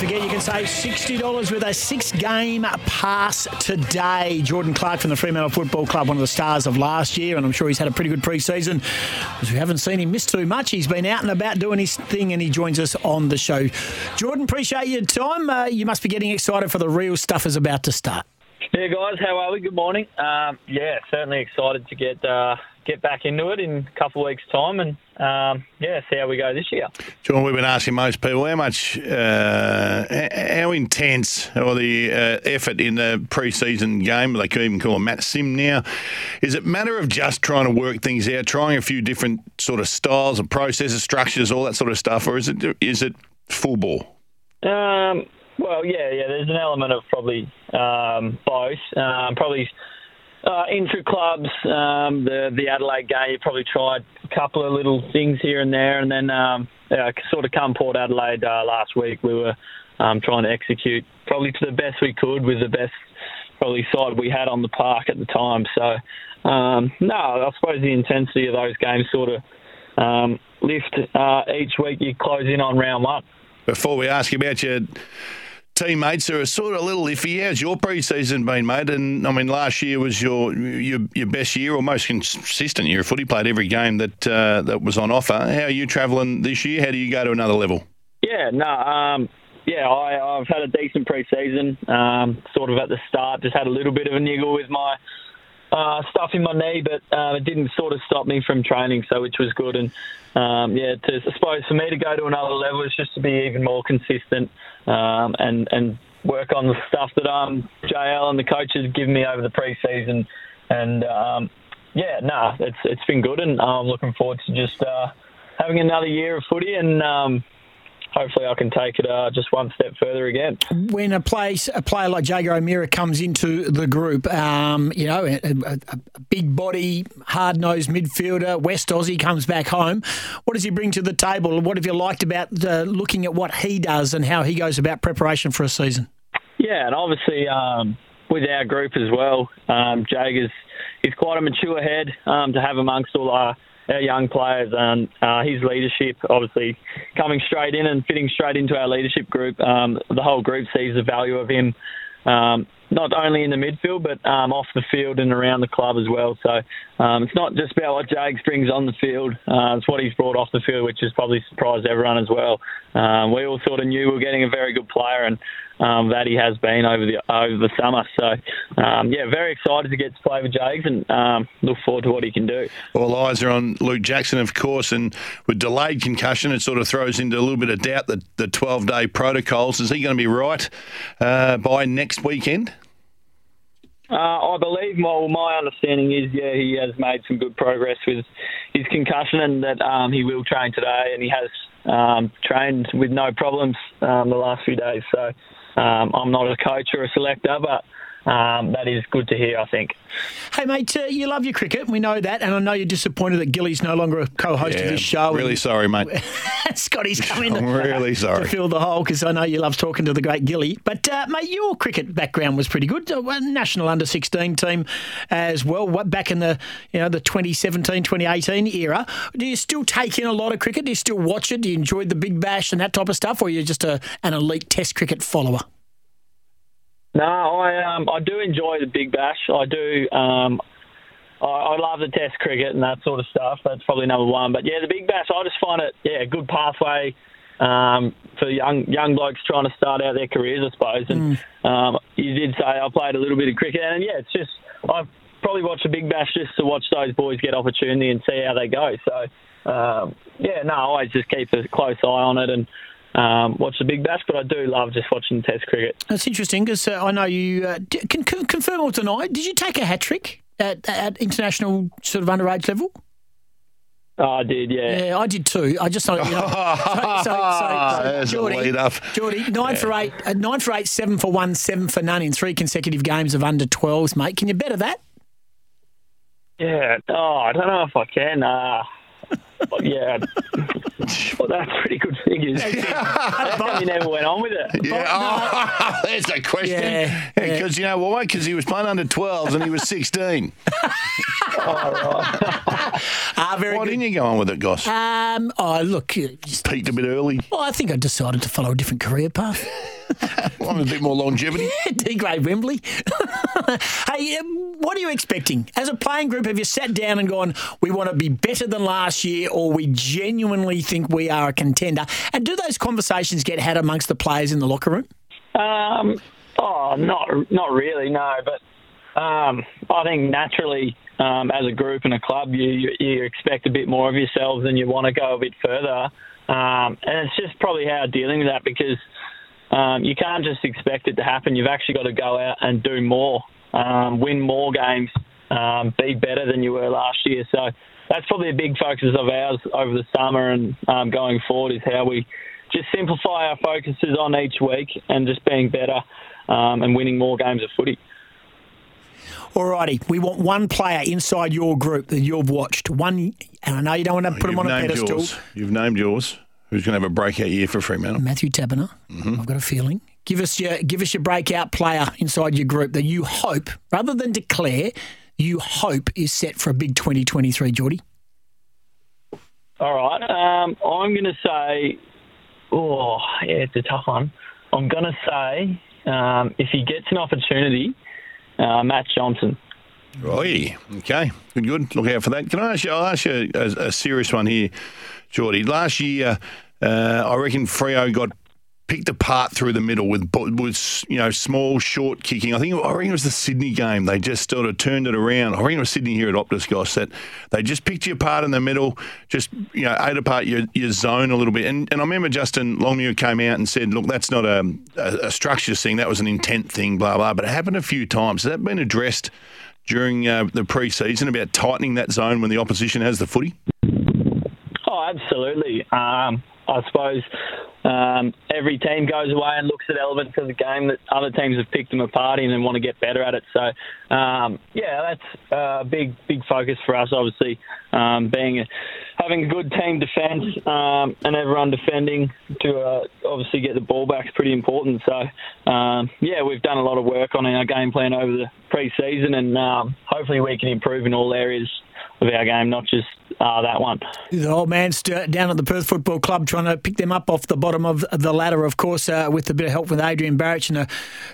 Forget, you can save $60 with a six game pass today. Jordan Clark from the Fremantle Football Club, one of the stars of last year, and I'm sure he's had a pretty good pre season. Because we haven't seen him miss too much. He's been out and about doing his thing, and he joins us on the show. Jordan, appreciate your time. Uh, you must be getting excited for the real stuff is about to start. Yeah, guys, how are we? Good morning. Um, yeah, certainly excited to get uh, get back into it in a couple of weeks' time, and um, yeah, see how we go this year. John, we've been asking most people how much, uh, how intense or the uh, effort in the pre-season game, they could even call it match sim now, is it matter of just trying to work things out, trying a few different sort of styles and processes, structures, all that sort of stuff, or is it is it full ball? Um, well, yeah, yeah. There's an element of probably um, both. Um, probably uh, intra clubs, um, the the Adelaide game. You probably tried a couple of little things here and there, and then um, yeah, sort of come Port Adelaide uh, last week. We were um, trying to execute probably to the best we could with the best probably side we had on the park at the time. So um, no, I suppose the intensity of those games sort of um, lift uh, each week. You close in on round one. Before we ask about your teammates who are sort of a little iffy. How's your pre-season been, mate? And I mean, last year was your your, your best year or most consistent year of footy. Played every game that uh, that was on offer. How are you travelling this year? How do you go to another level? Yeah, no, um, yeah, I, I've had a decent pre-season. Um, sort of at the start, just had a little bit of a niggle with my uh, stuff in my knee, but uh, it didn't sort of stop me from training, so which was good. And um, yeah, to, I suppose for me to go to another level is just to be even more consistent um, and and work on the stuff that um, JL and the coaches give me over the preseason. And um, yeah, nah, it's it's been good, and I'm looking forward to just uh, having another year of footy and. Hopefully I can take it uh, just one step further again. When a place a player like Jaeger O'Meara comes into the group, um, you know, a, a, a big body, hard nosed midfielder, West Aussie comes back home. What does he bring to the table? What have you liked about uh, looking at what he does and how he goes about preparation for a season? Yeah, and obviously um, with our group as well, um, Jaeger's he's quite a mature head um, to have amongst all our our young players and uh, his leadership, obviously coming straight in and fitting straight into our leadership group. Um, the whole group sees the value of him. Um, not only in the midfield, but um, off the field and around the club as well. So um, it's not just about what Jags brings on the field; uh, it's what he's brought off the field, which has probably surprised everyone as well. Um, we all sort of knew we were getting a very good player, and um, that he has been over the over the summer. So, um, yeah, very excited to get to play with Jags and um, look forward to what he can do. All eyes are on Luke Jackson, of course, and with delayed concussion, it sort of throws into a little bit of doubt the, the 12 day protocols. Is he going to be right uh, by next weekend? Uh, I believe, well, my understanding is, yeah, he has made some good progress with his concussion and that um, he will train today and he has um, trained with no problems um, the last few days. So um, I'm not a coach or a selector, but um, that is good to hear, I think. Hey, mate, uh, you love your cricket. We know that. And I know you're disappointed that Gilly's no longer a co host yeah, of this show. Really sorry, mate. Scotty's coming I'm really sorry. to fill the hole because I know you love talking to the great Gilly. But, uh, mate, your cricket background was pretty good. Uh, national under 16 team as well, back in the you know the 2017 2018 era. Do you still take in a lot of cricket? Do you still watch it? Do you enjoy the big bash and that type of stuff? Or are you just a, an elite test cricket follower? No, I um, I do enjoy the Big Bash. I do. Um, I, I love the Test cricket and that sort of stuff. That's probably number one. But yeah, the Big Bash, I just find it yeah a good pathway um, for young young blokes trying to start out their careers, I suppose. And mm. um, you did say I played a little bit of cricket, and yeah, it's just I've probably watch the Big Bash just to watch those boys get opportunity and see how they go. So um, yeah, no, I always just keep a close eye on it and um, watch the Big Bash, but I do love just watching Test cricket. That's interesting because uh, I know you uh, d- can, can confirm or deny. Did you take a hat trick at, at international sort of underage level? Oh, I did, yeah. Yeah, I did too. I just thought, you know. so, so, so, There's a Geordie, lead up. Geordie, nine for eight, uh, nine for eight, seven for one, seven for none in three consecutive games of under 12s, mate. Can you better that? Yeah. Oh, I don't know if I can. Uh, yeah. well, that's pretty good figures. How come you never went on with it? Yeah, oh, that's a question. Yeah, Because you know why? Because he was playing under 12s and he was 16. Ah, very Why good. didn't you go on with it, Goss? Um, oh, look, uh, just, Peaked a bit early. well, I think I decided to follow a different career path. Want a bit more longevity. D grade Wembley. hey, um, what are you expecting? As a playing group, have you sat down and gone, we want to be better than last year, or we genuinely think we are a contender? And do those conversations get had amongst the players in the locker room? Um, oh, not not really, no. But um, I think naturally, um, as a group and a club, you, you expect a bit more of yourselves and you want to go a bit further. Um, and it's just probably how dealing with that because um, you can't just expect it to happen. You've actually got to go out and do more, um, win more games, um, be better than you were last year. So that's probably a big focus of ours over the summer and going forward is how we just simplify our focuses on each week and just being better and winning more games of footy. Alrighty, we want one player inside your group that you've watched. One, and I know you don't want to put him You've on a named pedestal. yours. You've named yours. Who's going to have a breakout year for Fremantle? Matthew Taberner. Mm-hmm. I've got a feeling. Give us your give us your breakout player inside your group that you hope, rather than declare, you hope is set for a big 2023, Geordie. All right. Um, I'm going to say, oh, yeah, it's a tough one. I'm going to say, um, if he gets an opportunity, uh, Matt Johnson. Oi, okay, good, good. Look out for that. Can I ask you? I'll ask you a, a serious one here, Geordie. Last year, uh, I reckon Freo got picked apart through the middle with with you know small, short kicking. I think I reckon it was the Sydney game. They just sort of turned it around. I think it was Sydney here at Optus, Goss, that they just picked you apart in the middle, just you know ate apart your, your zone a little bit. And, and I remember Justin Longmuir came out and said, "Look, that's not a, a, a structures thing. That was an intent thing. Blah blah." But it happened a few times. Has that been addressed? During uh, the pre-season, about tightening that zone when the opposition has the footy. Absolutely. Um, I suppose um, every team goes away and looks at elements of the game that other teams have picked them apart in and want to get better at it. So, um, yeah, that's a big, big focus for us. Obviously, um, being a, having a good team defence um, and everyone defending to uh, obviously get the ball back is pretty important. So, um, yeah, we've done a lot of work on our game plan over the pre-season, and um, hopefully we can improve in all areas of our game, not just uh, that one. The old man st- down at the Perth Football Club trying to pick them up off the bottom of the ladder, of course, uh, with a bit of help with Adrian Barich and a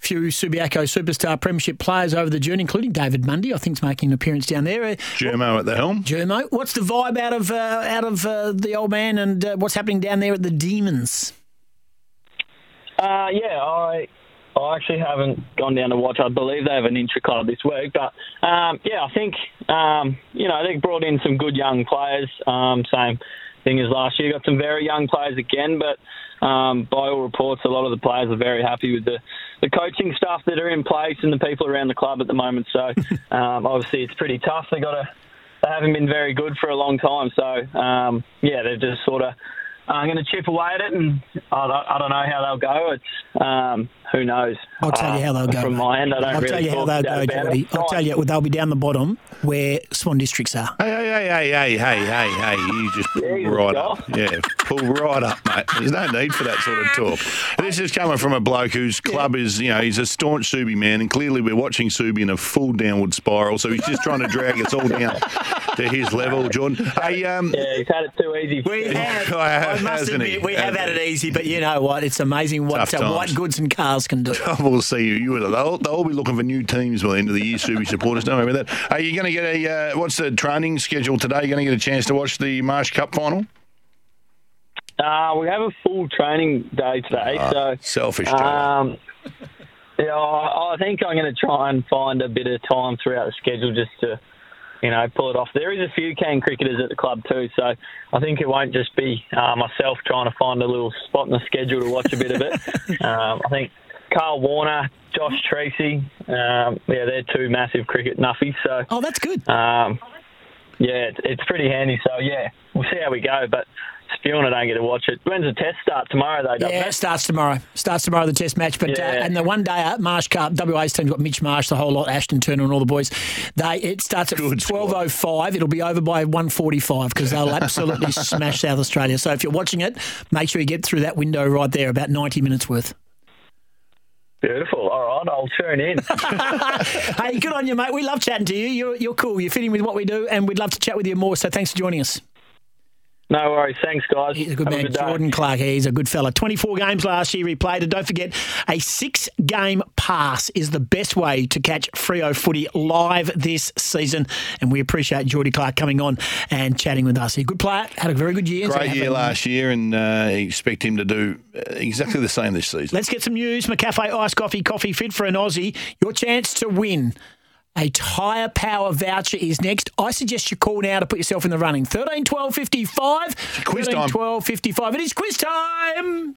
few Subiaco superstar premiership players over the journey, including David Mundy, I think, is making an appearance down there. Uh, Germo at the helm. Germo, what's the vibe out of uh, out of uh, the old man and uh, what's happening down there at the Demons? Uh, yeah, I I actually haven't gone down to watch. I believe they have an intra club this week, but um, yeah, I think um, you know they brought in some good young players. Um, same thing as last year. Got some very young players again, but um, by all reports, a lot of the players are very happy with the, the coaching stuff that are in place and the people around the club at the moment. So um, obviously, it's pretty tough. They got to they haven't been very good for a long time. So um, yeah, they've just sort of. I'm going to chip away at it, and I don't, I don't know how they'll go. It's um, who knows. I'll tell you how they'll Uh, go. From my end, I don't I'll really tell you how they'll go, about Geordie. it. I'll tell you, they'll be down the bottom where Swan Districts are. Hey, hey, hey, hey, hey, hey, hey, hey! You just pull Jesus, right up. Yeah, pull right up, mate. There's no need for that sort of talk. This is coming from a bloke whose club is, you know, he's a staunch Subi man, and clearly we're watching Subi in a full downward spiral. So he's just trying to drag us all down to his level, Jordan. Hey, um, Yeah, he's had it too easy. We have. I must admit, he? we have had it easy, but you know what? It's amazing what Tough uh, times. white goods and cars can do. We'll see you. you they'll, they'll all be looking for new teams by the end of the year, Subi supporters. Don't worry about that. Are you going to get a, uh, what's the training schedule today? Are You're going to get a chance to watch the Marsh Cup final? Uh, we have a full training day today, Ah, so Selfish, um, yeah, I, I think I'm going to try and find a bit of time throughout the schedule just to you know, pull it off. There is a few keen cricketers at the club too, so I think it won't just be uh, myself trying to find a little spot in the schedule to watch a bit of it. um, I think Karl Worner, Josh Treacy, um, yeah, they're two massive cricket nuffies. So, oh, that's good. Um, yeah, it's, it's pretty handy. So yeah, we'll see how we go, but spewing I don't get to watch it. When's the test start tomorrow though? Yeah, it starts tomorrow. Starts tomorrow the test match. But uh, Yeah. uh, and the one day at Marsh Cup, WA's team's got Mitch Marsh, the whole lot, Ashton Turner, and all the boys. They it starts at twelve oh five. It'll be over by one forty five because they'll absolutely smash South Australia. So if you're watching it, make sure you get through that window right there, about ninety minutes worth. Beautiful. All right, I'll tune in. hey, good on you, mate. We love chatting to you. You're, you're cool. You're fitting with what we do, and we'd love to chat with you more. So thanks for joining us. No worries. Thanks, guys. He's a good Have man, good day. Jordan Clark. He's a good fella. 24 games last year he played. And don't forget, a six game pass is the best way to catch Freo footy live this season. And we appreciate Jordy Clark coming on and chatting with us. He's a good player, had a very good year. Great have year last year, and uh, expect him to do uh, exactly the same this season. Let's get some news. McCafe Ice Coffee, coffee fit for an Aussie. Your chance to win. A Tyrepower voucher is next. I suggest you call now to put yourself in the running. 13 12 55. quiz 13 time. 12 55. It is quiz time.